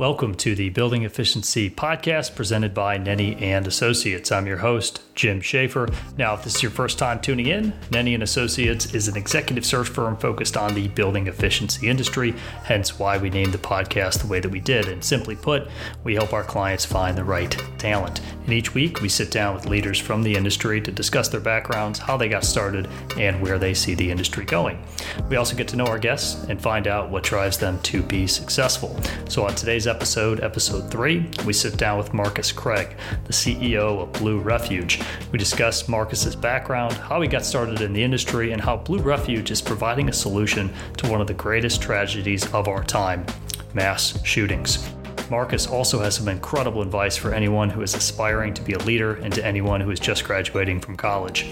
Welcome to the Building Efficiency Podcast presented by Nenny and Associates. I'm your host, Jim Schaefer. Now, if this is your first time tuning in, Nenny and Associates is an executive search firm focused on the building efficiency industry, hence why we named the podcast the way that we did. And simply put, we help our clients find the right talent. And each week, we sit down with leaders from the industry to discuss their backgrounds, how they got started, and where they see the industry going. We also get to know our guests and find out what drives them to be successful. So, on today's episode, episode three, we sit down with Marcus Craig, the CEO of Blue Refuge. We discuss Marcus's background, how he got started in the industry, and how Blue Refuge is providing a solution to one of the greatest tragedies of our time mass shootings. Marcus also has some incredible advice for anyone who is aspiring to be a leader and to anyone who is just graduating from college.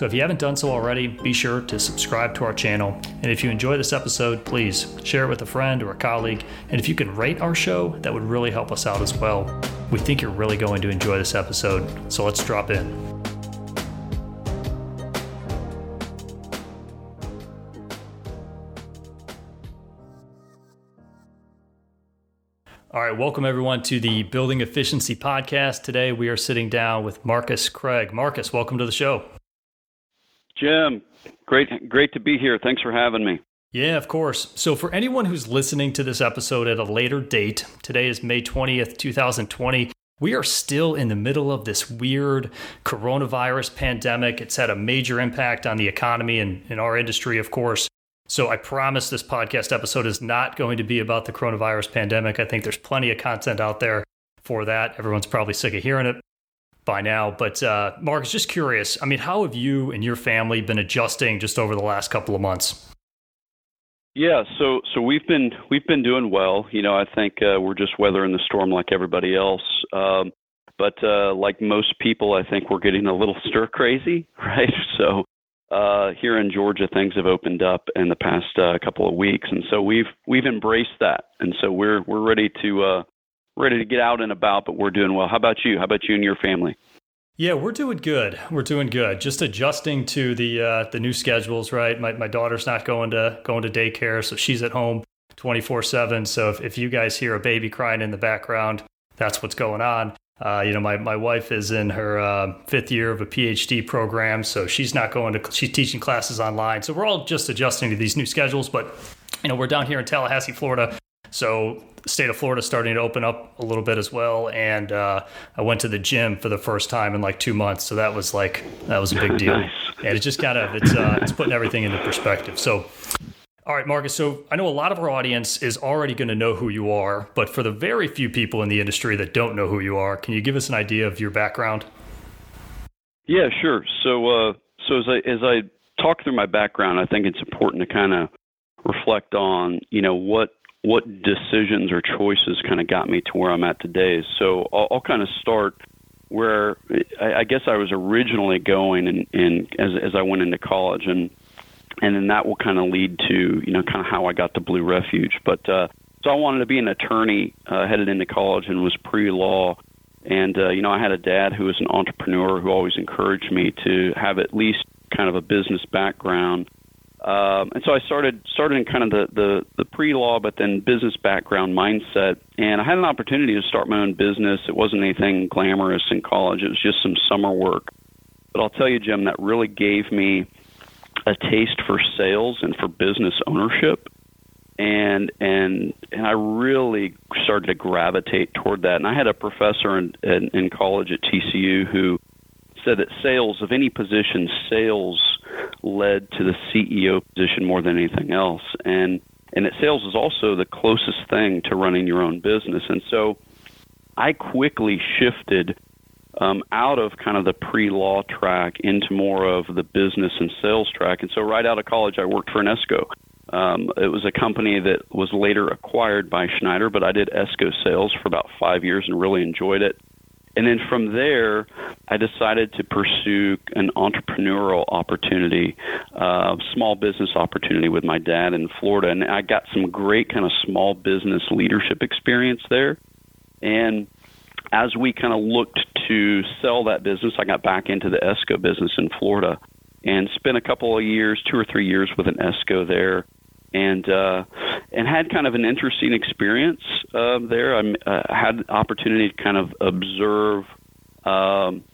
So if you haven't done so already, be sure to subscribe to our channel. And if you enjoy this episode, please share it with a friend or a colleague. And if you can rate our show, that would really help us out as well. We think you're really going to enjoy this episode, so let's drop in. All right, welcome everyone to the Building Efficiency Podcast. Today we are sitting down with Marcus Craig. Marcus, welcome to the show. Jim, great great to be here. Thanks for having me. Yeah, of course. So, for anyone who's listening to this episode at a later date, today is May 20th, 2020. We are still in the middle of this weird coronavirus pandemic. It's had a major impact on the economy and in our industry, of course. So, I promise this podcast episode is not going to be about the coronavirus pandemic. I think there's plenty of content out there for that. Everyone's probably sick of hearing it by now. But uh, Marcus, just curious. I mean, how have you and your family been adjusting just over the last couple of months? Yeah, so so we've been we've been doing well. You know, I think uh, we're just weathering the storm like everybody else. Um, but uh, like most people, I think we're getting a little stir crazy, right? So uh, here in Georgia, things have opened up in the past uh, couple of weeks, and so we've we've embraced that, and so we're we're ready to uh, ready to get out and about, but we're doing well. How about you? How about you and your family? Yeah, we're doing good. We're doing good. Just adjusting to the uh, the new schedules, right? My my daughter's not going to going to daycare, so she's at home 24/7. So if, if you guys hear a baby crying in the background, that's what's going on. Uh, you know, my, my wife is in her uh, fifth year of a PhD program, so she's not going to, she's teaching classes online. So we're all just adjusting to these new schedules. But, you know, we're down here in Tallahassee, Florida. So state of Florida starting to open up a little bit as well. And uh, I went to the gym for the first time in like two months, so that was like that was a big deal. nice. And it just kind of it's uh, it's putting everything into perspective. So. All right, Marcus. So I know a lot of our audience is already going to know who you are, but for the very few people in the industry that don't know who you are, can you give us an idea of your background? Yeah, sure. So, uh, so as I as I talk through my background, I think it's important to kind of reflect on, you know, what what decisions or choices kind of got me to where I'm at today. So I'll, I'll kind of start where I, I guess I was originally going, and, and as as I went into college, and and then that will kind of lead to you know kind of how I got to Blue Refuge. But uh, so I wanted to be an attorney, uh, headed into college, and was pre-law. And uh, you know, I had a dad who was an entrepreneur who always encouraged me to have at least kind of a business background um, and so I started started in kind of the, the, the pre law, but then business background mindset. And I had an opportunity to start my own business. It wasn't anything glamorous in college. It was just some summer work. But I'll tell you, Jim, that really gave me a taste for sales and for business ownership. And and and I really started to gravitate toward that. And I had a professor in, in, in college at TCU who said that sales of any position, sales led to the CEO position more than anything else. And and that sales is also the closest thing to running your own business. And so I quickly shifted um, out of kind of the pre-law track into more of the business and sales track. And so right out of college, I worked for an ESCO. Um, it was a company that was later acquired by Schneider, but I did ESCO sales for about five years and really enjoyed it. And then from there, I decided to pursue an entrepreneurial opportunity, uh, small business opportunity with my dad in Florida. And I got some great kind of small business leadership experience there. And as we kind of looked to sell that business, I got back into the ESCO business in Florida and spent a couple of years, two or three years with an ESCO there and uh, and had kind of an interesting experience. uh, there. I uh, had the opportunity to kind of observe, um,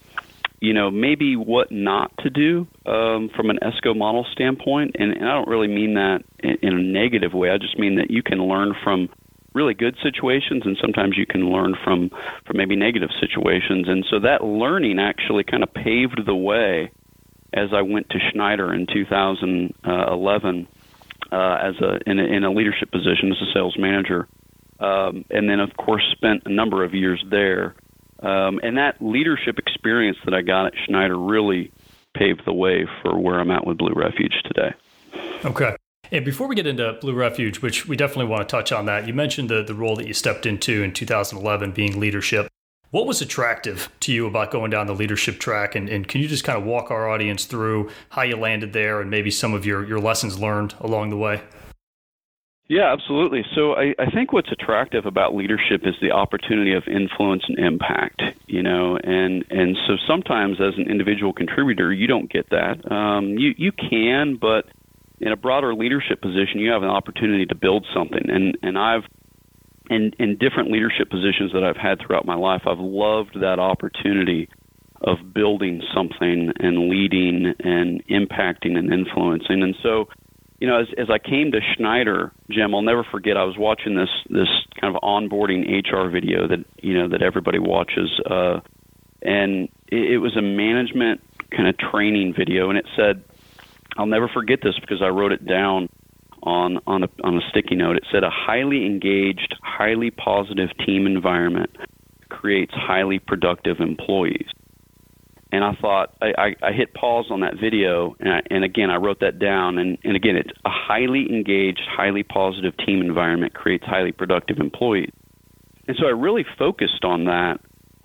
you know, maybe what not to do um, from an ESCO model standpoint. And, and I don't really mean that in, in a negative way. I just mean that you can learn from really good situations and sometimes you can learn from from maybe negative situations and so that learning actually kind of paved the way as I went to Schneider in 2011 uh, as a in, a in a leadership position as a sales manager, um, and then of course spent a number of years there. Um, and that leadership experience that I got at Schneider really paved the way for where I'm at with Blue Refuge today. Okay. And before we get into Blue Refuge, which we definitely want to touch on that, you mentioned the, the role that you stepped into in 2011 being leadership. What was attractive to you about going down the leadership track? And, and, can you just kind of walk our audience through how you landed there and maybe some of your, your lessons learned along the way? Yeah, absolutely. So I, I think what's attractive about leadership is the opportunity of influence and impact. You know, and and so sometimes as an individual contributor, you don't get that. Um, you you can, but in a broader leadership position, you have an opportunity to build something. And and I've in in different leadership positions that I've had throughout my life, I've loved that opportunity of building something and leading and impacting and influencing. And so, you know, as as I came to Schneider, Jim, I'll never forget. I was watching this this kind of onboarding HR video that you know that everybody watches, uh, and it, it was a management kind of training video, and it said, I'll never forget this because I wrote it down on on a, on a sticky note. It said a highly engaged, highly positive team environment creates highly productive employees. And I thought I, I, I hit pause on that video, and, I, and again I wrote that down. And, and again, it's a highly engaged, highly positive team environment creates highly productive employees. And so I really focused on that,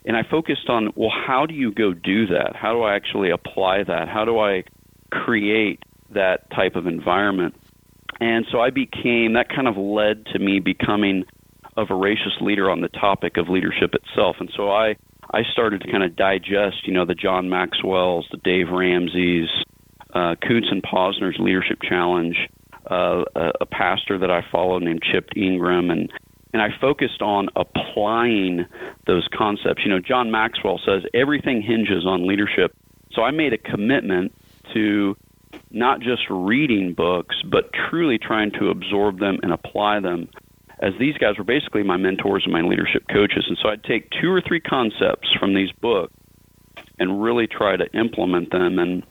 and I focused on well, how do you go do that? How do I actually apply that? How do I create that type of environment? And so I became, that kind of led to me becoming a voracious leader on the topic of leadership itself. And so I, I started to kind of digest, you know, the John Maxwell's, the Dave Ramsey's, uh, Kouzes and Posner's Leadership Challenge, uh, a, a pastor that I follow named Chip Ingram, and and I focused on applying those concepts. You know, John Maxwell says everything hinges on leadership. So I made a commitment to not just reading books, but truly trying to absorb them and apply them. As these guys were basically my mentors and my leadership coaches. And so I'd take two or three concepts from these books and really try to implement them. And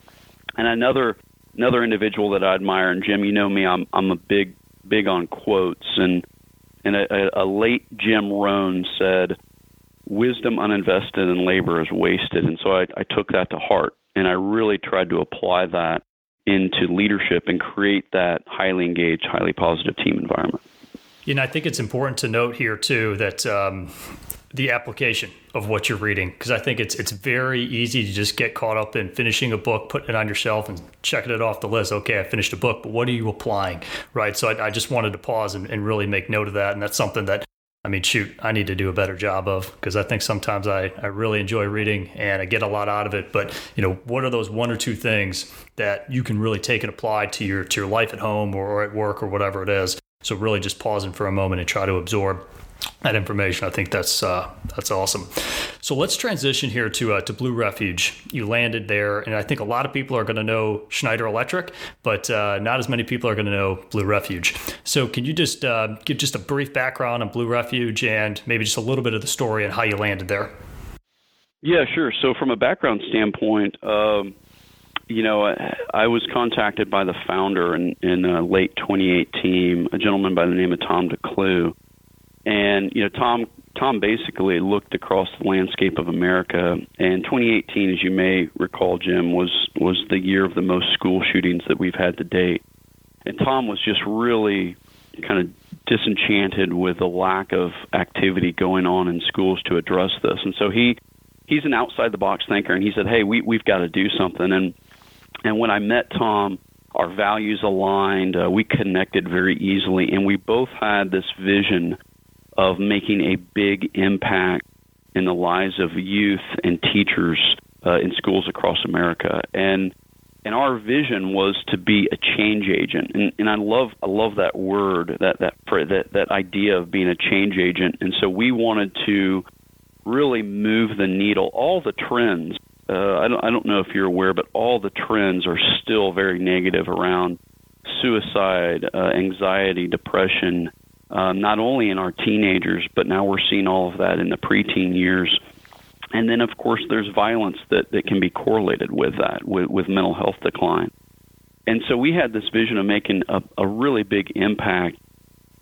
and another another individual that I admire, and Jim, you know me, I'm I'm a big big on quotes, and and a, a late Jim Rohn said, "Wisdom uninvested in labor is wasted," and so I, I took that to heart, and I really tried to apply that into leadership and create that highly engaged, highly positive team environment. You know, I think it's important to note here too that um, the application of what you're reading, because I think it's it's very easy to just get caught up in finishing a book, putting it on your shelf, and checking it off the list. Okay, I finished a book, but what are you applying, right? So I, I just wanted to pause and, and really make note of that, and that's something that I mean, shoot, I need to do a better job of because I think sometimes I, I really enjoy reading and I get a lot out of it. But you know, what are those one or two things that you can really take and apply to your to your life at home or, or at work or whatever it is? So really, just pausing for a moment and try to absorb that information. I think that's uh, that's awesome. So let's transition here to uh, to Blue Refuge. You landed there, and I think a lot of people are going to know Schneider Electric, but uh, not as many people are going to know Blue Refuge. So can you just uh, give just a brief background on Blue Refuge and maybe just a little bit of the story and how you landed there? Yeah, sure. So from a background standpoint. Um, you know, I, I was contacted by the founder in, in late 2018, a gentleman by the name of Tom DeClue, and you know, Tom Tom basically looked across the landscape of America. And 2018, as you may recall, Jim, was was the year of the most school shootings that we've had to date. And Tom was just really kind of disenchanted with the lack of activity going on in schools to address this. And so he he's an outside the box thinker, and he said, "Hey, we we've got to do something." And and when I met Tom, our values aligned. Uh, we connected very easily, and we both had this vision of making a big impact in the lives of youth and teachers uh, in schools across America. And and our vision was to be a change agent. And, and I love I love that word that that that that idea of being a change agent. And so we wanted to really move the needle. All the trends uh, I don't I don't know if you're aware but all the trends are still very negative around suicide uh, anxiety depression uh, not only in our teenagers but now we're seeing all of that in the preteen years and then, of course, there's violence that, that can be correlated with that, with, with mental health decline. And so we had this vision of making a, a really big impact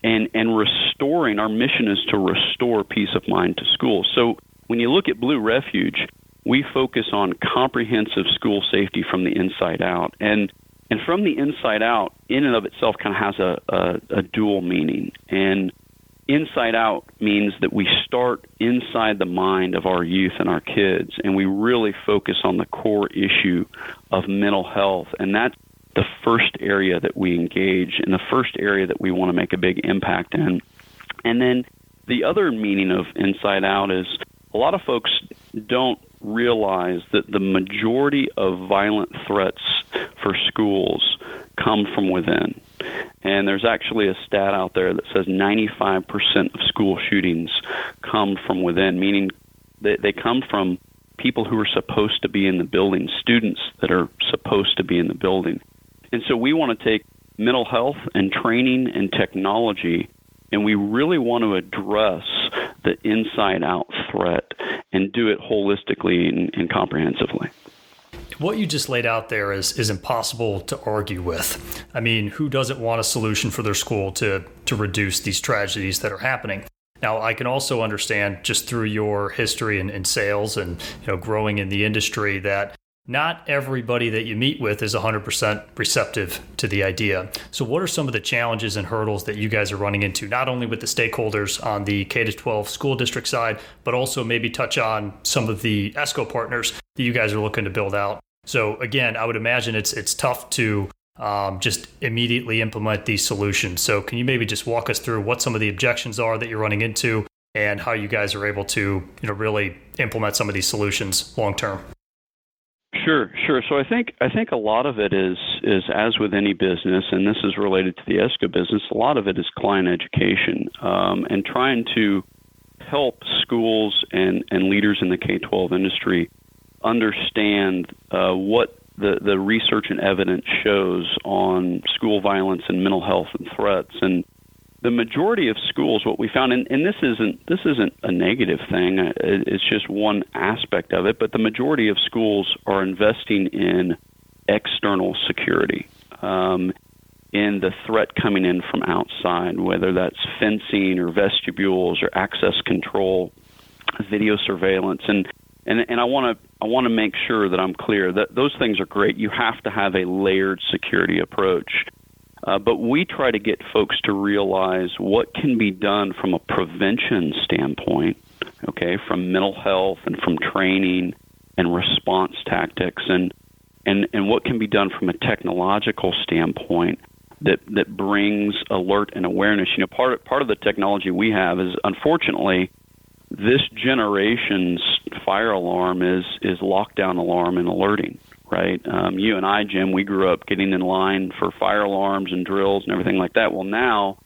and, and restoring. Our mission is to restore peace of mind to schools. So when you look at Blue Refuge, we focus on comprehensive school safety from the inside out. And and from the inside out, in and of itself, kind of has a, a, a dual meaning. And inside out means that we start inside the mind of our youth and our kids, and we really focus on the core issue of mental health. And that's the first area that we engage and the first area that we want to make a big impact in. And then the other meaning of inside out is a lot of folks don't realize that the majority of violent threats for schools come from within. And there's actually a stat out there that says 95% of school shootings come from within, meaning they, they come from people who are supposed to be in the building, students that are supposed to be in the building. And so we want to take mental health and training and technology, and we really want to address the inside out threat and do it holistically and, and comprehensively. What you just laid out there is is impossible to argue with. I mean, who doesn't want a solution for their school to to reduce these tragedies that are happening? Now, I can also understand just through your history in, in sales and you know growing in the industry that not everybody that you meet with is 100% receptive to the idea. So, what are some of the challenges and hurdles that you guys are running into, not only with the stakeholders on the K 12 school district side, but also maybe touch on some of the ESCO partners that you guys are looking to build out? So again, I would imagine it's it's tough to um, just immediately implement these solutions. So can you maybe just walk us through what some of the objections are that you're running into, and how you guys are able to you know really implement some of these solutions long term? Sure, sure. So I think I think a lot of it is is as with any business, and this is related to the ESCO business. A lot of it is client education um, and trying to help schools and and leaders in the K twelve industry understand uh, what the, the research and evidence shows on school violence and mental health and threats. And the majority of schools, what we found, and, and this isn't this isn't a negative thing. Uh, it's just one aspect of it. But the majority of schools are investing in external security, um, in the threat coming in from outside, whether that's fencing or vestibules or access control, video surveillance, and and and I want to I want to make sure that I'm clear that those things are great. You have to have a layered security approach. Uh, but we try to get folks to realize what can be done from a prevention standpoint, okay, from mental health and from training and response tactics, and and and what can be done from a technological standpoint that that brings alert and awareness. You know, part part of the technology we have is unfortunately this generation's fire alarm is is lockdown alarm and alerting right? Um, you and i jim we grew up getting in line for fire alarms and drills and everything like that. Well now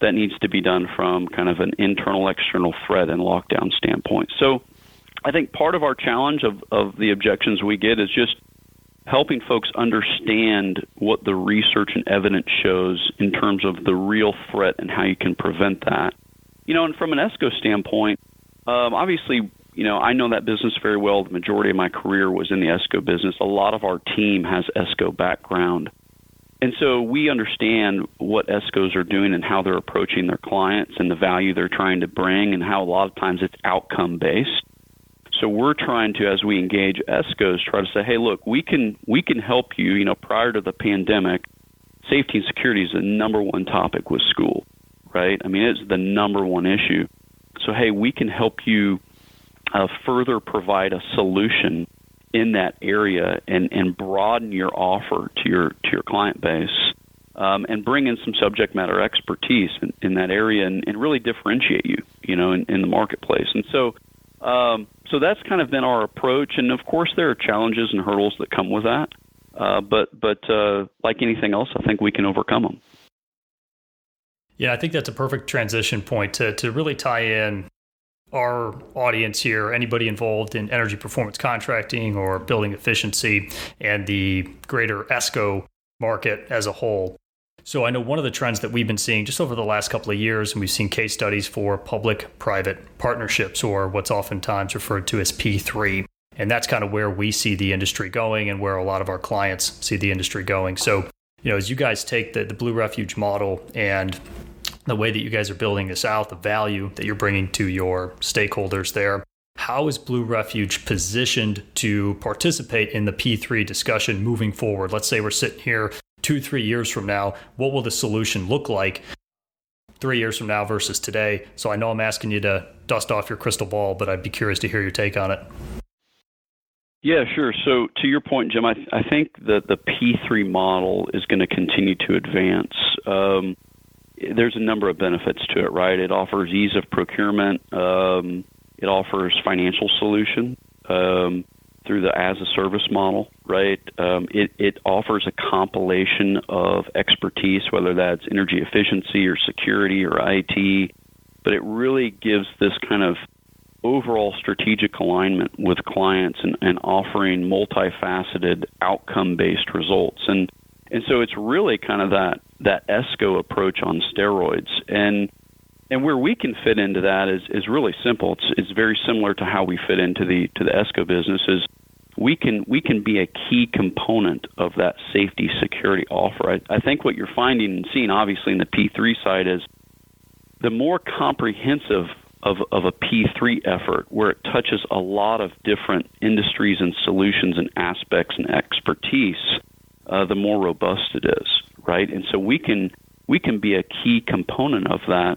that needs to be done from kind of an internal external threat and lockdown standpoint. So i think part of our challenge of, of the objections we get is just helping folks understand what the research and evidence shows in terms of the real threat and how you can prevent that. You know, and from an ESCO standpoint, um, obviously, you know, I know that business very well. The majority of my career was in the ESCO business. A lot of our team has ESCO background. And so we understand what ESCOs are doing and how they're approaching their clients and the value they're trying to bring and how a lot of times it's outcome based. So we're trying to, as we engage ESCOs, try to say, hey, look, we can we can help you. You know, prior to the pandemic, safety and security is the number one topic with school right? I mean, it's the number one issue. So, hey, we can help you uh, further provide a solution in that area and, and broaden your offer to your to your client base um, and bring in some subject matter expertise in, in that area and, and really differentiate you, you know, in, in the marketplace. And so, um, so that's kind of been our approach. And of course, there are challenges and hurdles that come with that. Uh, but but uh, like anything else, I think we can overcome them. Yeah, I think that's a perfect transition point to to really tie in our audience here, anybody involved in energy performance contracting or building efficiency, and the greater ESCO market as a whole. So I know one of the trends that we've been seeing just over the last couple of years, and we've seen case studies for public private partnerships, or what's oftentimes referred to as P3. And that's kind of where we see the industry going and where a lot of our clients see the industry going. So, you know, as you guys take the, the Blue Refuge model and the way that you guys are building this out, the value that you're bringing to your stakeholders there, how is Blue Refuge positioned to participate in the P3 discussion moving forward? Let's say we're sitting here two, three years from now. What will the solution look like three years from now versus today? So I know I'm asking you to dust off your crystal ball, but I'd be curious to hear your take on it. Yeah, sure. So to your point, Jim, I, I think that the P3 model is going to continue to advance. Um, there's a number of benefits to it, right? It offers ease of procurement. Um, it offers financial solution um, through the as a service model, right? Um, it, it offers a compilation of expertise, whether that's energy efficiency or security or IT, but it really gives this kind of overall strategic alignment with clients and, and offering multifaceted outcome based results. And and so it's really kind of that that ESCO approach on steroids. And and where we can fit into that is, is really simple. It's it's very similar to how we fit into the to the ESCO business is we can we can be a key component of that safety security offer. I, I think what you're finding and seeing obviously in the P3 side is the more comprehensive of, of a P3 effort where it touches a lot of different industries and solutions and aspects and expertise, uh, the more robust it is, right? And so we can we can be a key component of that.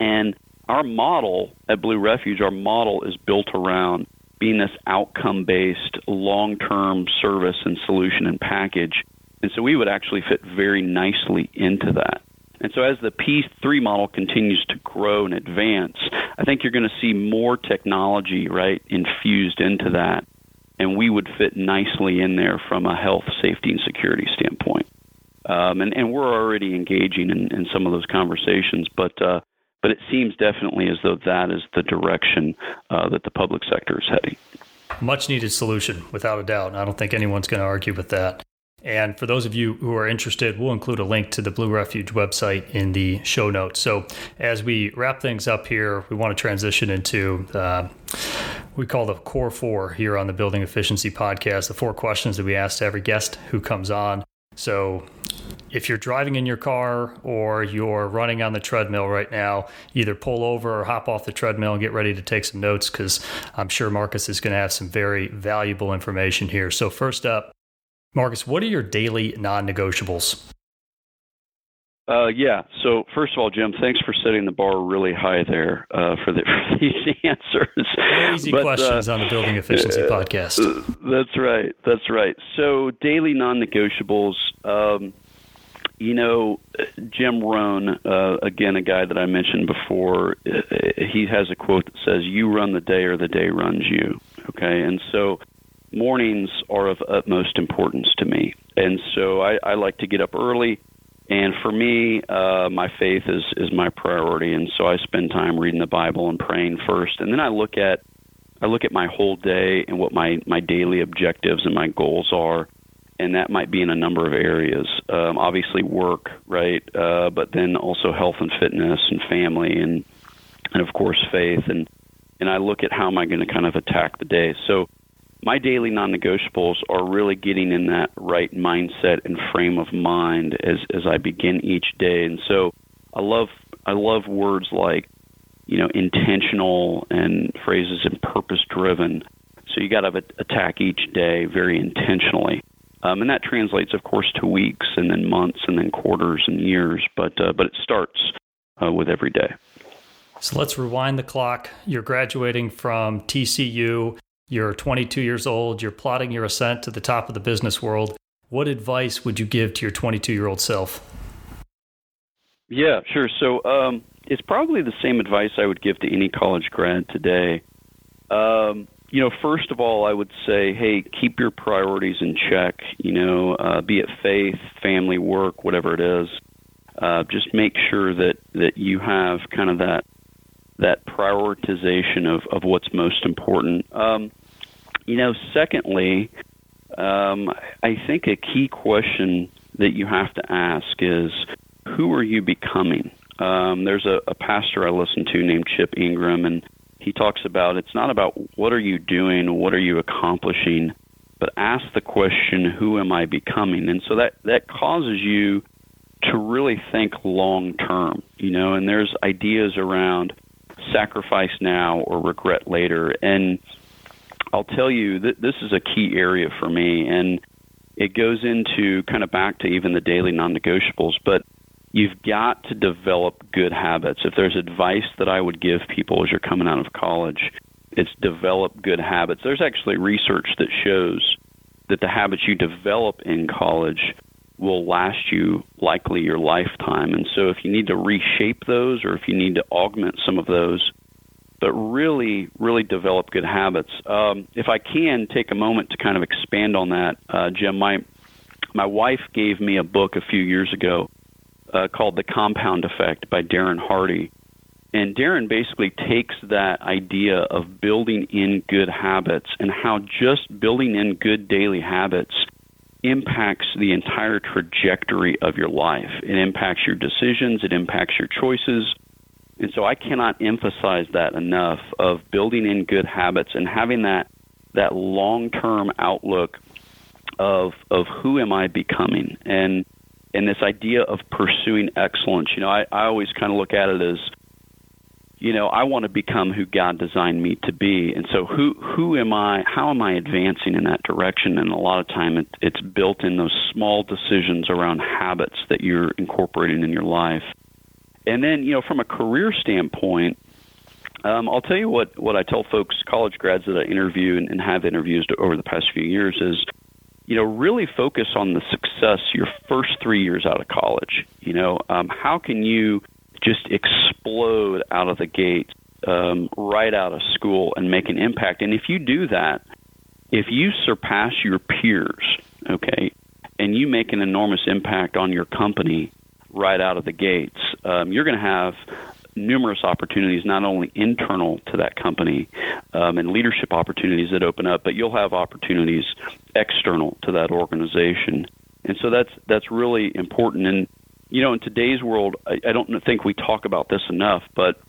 And our model at Blue Refuge, our model is built around being this outcome based, long term service and solution and package. And so we would actually fit very nicely into that. And so as the P3 model continues to grow and advance, I think you're going to see more technology, right, infused into that. And we would fit nicely in there from a health, safety, and security standpoint. Um, and, and we're already engaging in, in some of those conversations, but uh, but it seems definitely as though that is the direction uh, that the public sector is heading. Much needed solution, without a doubt. I don't think anyone's going to argue with that. And for those of you who are interested, we'll include a link to the Blue Refuge website in the show notes. So, as we wrap things up here, we want to transition into uh, we call the core four here on the Building Efficiency podcast, the four questions that we ask to every guest who comes on. So, if you're driving in your car or you're running on the treadmill right now, either pull over or hop off the treadmill and get ready to take some notes because I'm sure Marcus is going to have some very valuable information here. So, first up, Marcus, what are your daily non negotiables? Uh, yeah. So first of all, Jim, thanks for setting the bar really high there uh, for, the, for these answers. Easy but, questions uh, on the Building Efficiency uh, podcast. That's right. That's right. So daily non-negotiables. Um, you know, Jim Rohn, uh, again, a guy that I mentioned before, uh, he has a quote that says, "You run the day, or the day runs you." Okay, and so mornings are of utmost importance to me. And so I, I like to get up early. And for me, uh, my faith is, is my priority. And so I spend time reading the Bible and praying first. And then I look at I look at my whole day and what my, my daily objectives and my goals are. And that might be in a number of areas. Um, obviously, work, right? Uh, but then also health and fitness and family and, and of course, faith. And, and I look at how am I going to kind of attack the day. So my daily non-negotiables are really getting in that right mindset and frame of mind as as I begin each day. And so I love I love words like you know intentional and phrases and purpose driven. So you got to attack each day very intentionally. Um, and that translates, of course, to weeks and then months and then quarters and years. But uh, but it starts uh, with every day. So let's rewind the clock. You're graduating from TCU. You're 22 years old, you're plotting your ascent to the top of the business world. What advice would you give to your 22 year old self? Yeah, sure. So um, it's probably the same advice I would give to any college grad today. Um, you know, first of all, I would say, hey, keep your priorities in check. You know, uh, be it faith, family, work, whatever it is. Uh, just make sure that that you have kind of that that prioritization of of what's most important. Um, you know, secondly, um, I think a key question that you have to ask is, who are you becoming? Um, there's a, a pastor I listen to named Chip Ingram, and he talks about it's not about what are you doing, what are you accomplishing, but ask the question, who am I becoming? And so that that causes you to really think long term, you know. And there's ideas around sacrifice now or regret later, and I'll tell you that this is a key area for me, and it goes into kind of back to even the daily non-negotiables, but you've got to develop good habits. If there's advice that I would give people as you're coming out of college, it's develop good habits. There's actually research that shows that the habits you develop in college will last you likely your lifetime. And so if you need to reshape those or if you need to augment some of those, but really, really develop good habits. Um, if I can take a moment to kind of expand on that, uh, Jim, my my wife gave me a book a few years ago uh, called The Compound Effect by Darren Hardy. And Darren basically takes that idea of building in good habits and how just building in good daily habits impacts the entire trajectory of your life. It impacts your decisions, it impacts your choices. And so I cannot emphasize that enough of building in good habits and having that that long-term outlook of of who am I becoming and and this idea of pursuing excellence. You know, I, I always kind of look at it as, you know, I want to become who God designed me to be, and so who who am I? How am I advancing in that direction? And a lot of time, it, it's built in those small decisions around habits that you're incorporating in your life. And then, you know, from a career standpoint, um, I'll tell you what what I tell folks, college grads that I interview and, and have interviewed over the past few years is you know, really focus on the success your first three years out of college. You know, um, how can you just explode out of the gate um, right out of school and make an impact? And if you do that, if you surpass your peers, okay, and you make an enormous impact on your company right out of the gates, um, you're going to have numerous opportunities, not only internal to that company um, and leadership opportunities that open up, but you'll have opportunities external to that organization. And so that's that's really important. And you know, in today's world, I, I don't think we talk about this enough, but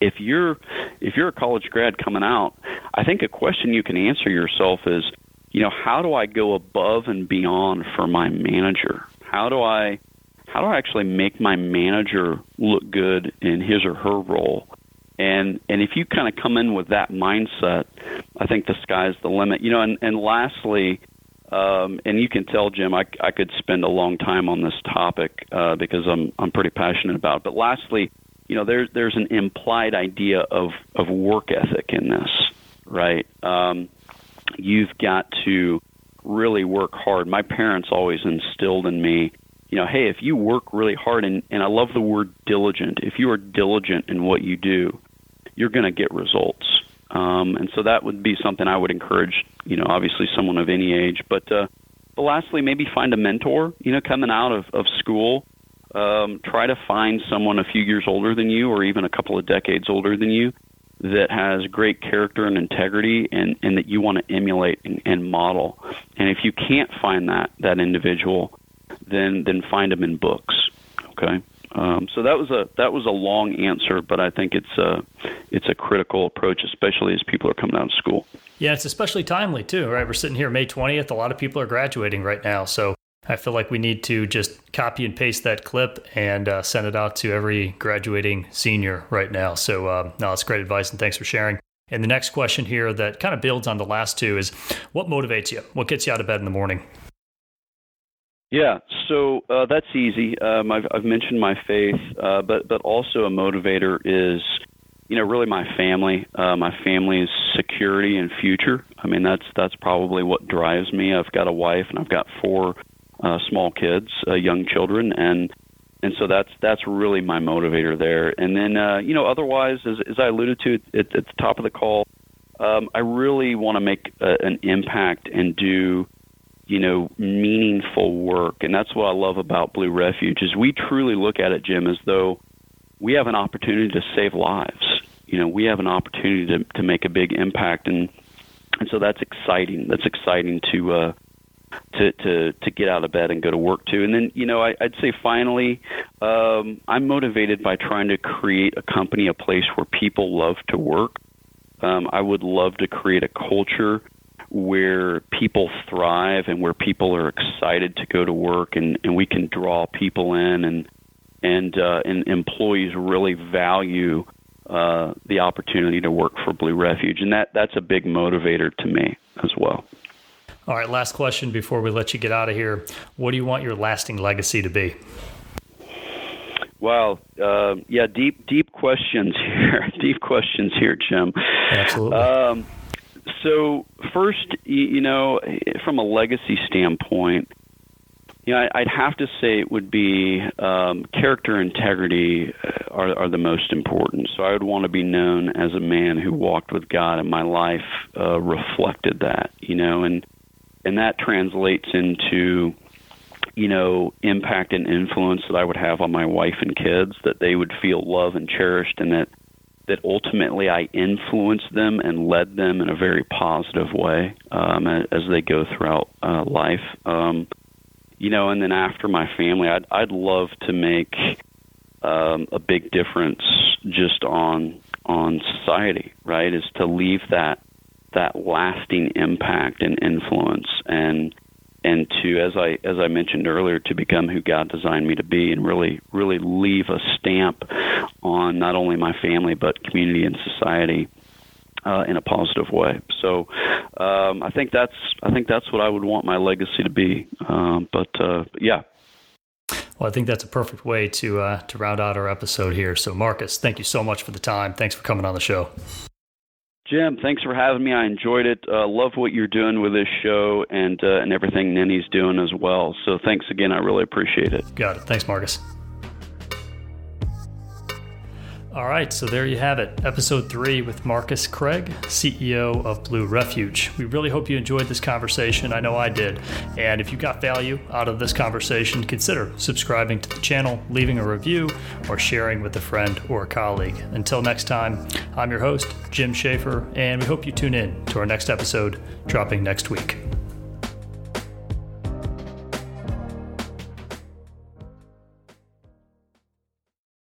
if you're if you're a college grad coming out, I think a question you can answer yourself is, you know, how do I go above and beyond for my manager? How do I how do I actually make my manager look good in his or her role? And and if you kind of come in with that mindset, I think the sky's the limit. You know, and and lastly, um, and you can tell Jim, I I could spend a long time on this topic uh, because I'm I'm pretty passionate about. It. But lastly, you know, there's there's an implied idea of of work ethic in this, right? Um, you've got to really work hard. My parents always instilled in me you know, hey, if you work really hard, and, and I love the word diligent, if you are diligent in what you do, you're going to get results. Um, and so that would be something I would encourage, you know, obviously someone of any age. But, uh, but lastly, maybe find a mentor, you know, coming out of, of school. Um, try to find someone a few years older than you or even a couple of decades older than you that has great character and integrity and, and that you want to emulate and, and model. And if you can't find that, that individual, then then find them in books. Okay. Um, so that was a that was a long answer, but I think it's a it's a critical approach, especially as people are coming out of school. Yeah, it's especially timely too, right? We're sitting here May twentieth. A lot of people are graduating right now, so I feel like we need to just copy and paste that clip and uh, send it out to every graduating senior right now. So um, no, that's great advice, and thanks for sharing. And the next question here that kind of builds on the last two is, what motivates you? What gets you out of bed in the morning? Yeah, so uh, that's easy. Um, I've, I've mentioned my faith, uh, but but also a motivator is, you know, really my family, uh, my family's security and future. I mean, that's that's probably what drives me. I've got a wife and I've got four uh, small kids, uh, young children, and and so that's that's really my motivator there. And then uh, you know, otherwise, as, as I alluded to at, at the top of the call, um, I really want to make a, an impact and do you know meaningful work and that's what I love about Blue Refuge is we truly look at it Jim as though we have an opportunity to save lives you know we have an opportunity to to make a big impact and and so that's exciting that's exciting to uh to to to get out of bed and go to work to. And then you know I, I'd say finally, um, I'm motivated by trying to create a company, a place where people love to work. Um, I would love to create a culture where people thrive and where people are excited to go to work and, and we can draw people in and and uh, and employees really value uh, the opportunity to work for Blue Refuge and that that's a big motivator to me as well. All right, last question before we let you get out of here. What do you want your lasting legacy to be? Wow, uh, yeah, deep, deep questions here. deep questions here, Jim. Absolutely. Um, so first, you know, from a legacy standpoint, you know, I'd have to say it would be um, character integrity uh, are, are the most important. So I would want to be known as a man who walked with God, and my life uh, reflected that. You know, and and that translates into you know impact and influence that I would have on my wife and kids that they would feel loved and cherished and that that ultimately I influenced them and led them in a very positive way um, as they go throughout uh, life. Um, you know, and then after my family, I'd I'd love to make um, a big difference just on on society. Right, is to leave that that lasting impact and influence and and to as I as I mentioned earlier to become who God designed me to be and really really leave a stamp on not only my family but community and society uh, in a positive way. So um, I think that's I think that's what I would want my legacy to be. Um, but uh, yeah. Well, I think that's a perfect way to uh, to round out our episode here. So, Marcus, thank you so much for the time. Thanks for coming on the show. Jim, thanks for having me. I enjoyed it. Uh, love what you're doing with this show and uh, and everything Nenny's doing as well. So thanks again. I really appreciate it. Got it. Thanks, Marcus. All right, so there you have it. Episode three with Marcus Craig, CEO of Blue Refuge. We really hope you enjoyed this conversation. I know I did. And if you got value out of this conversation, consider subscribing to the channel, leaving a review, or sharing with a friend or a colleague. Until next time, I'm your host, Jim Schaefer, and we hope you tune in to our next episode dropping next week.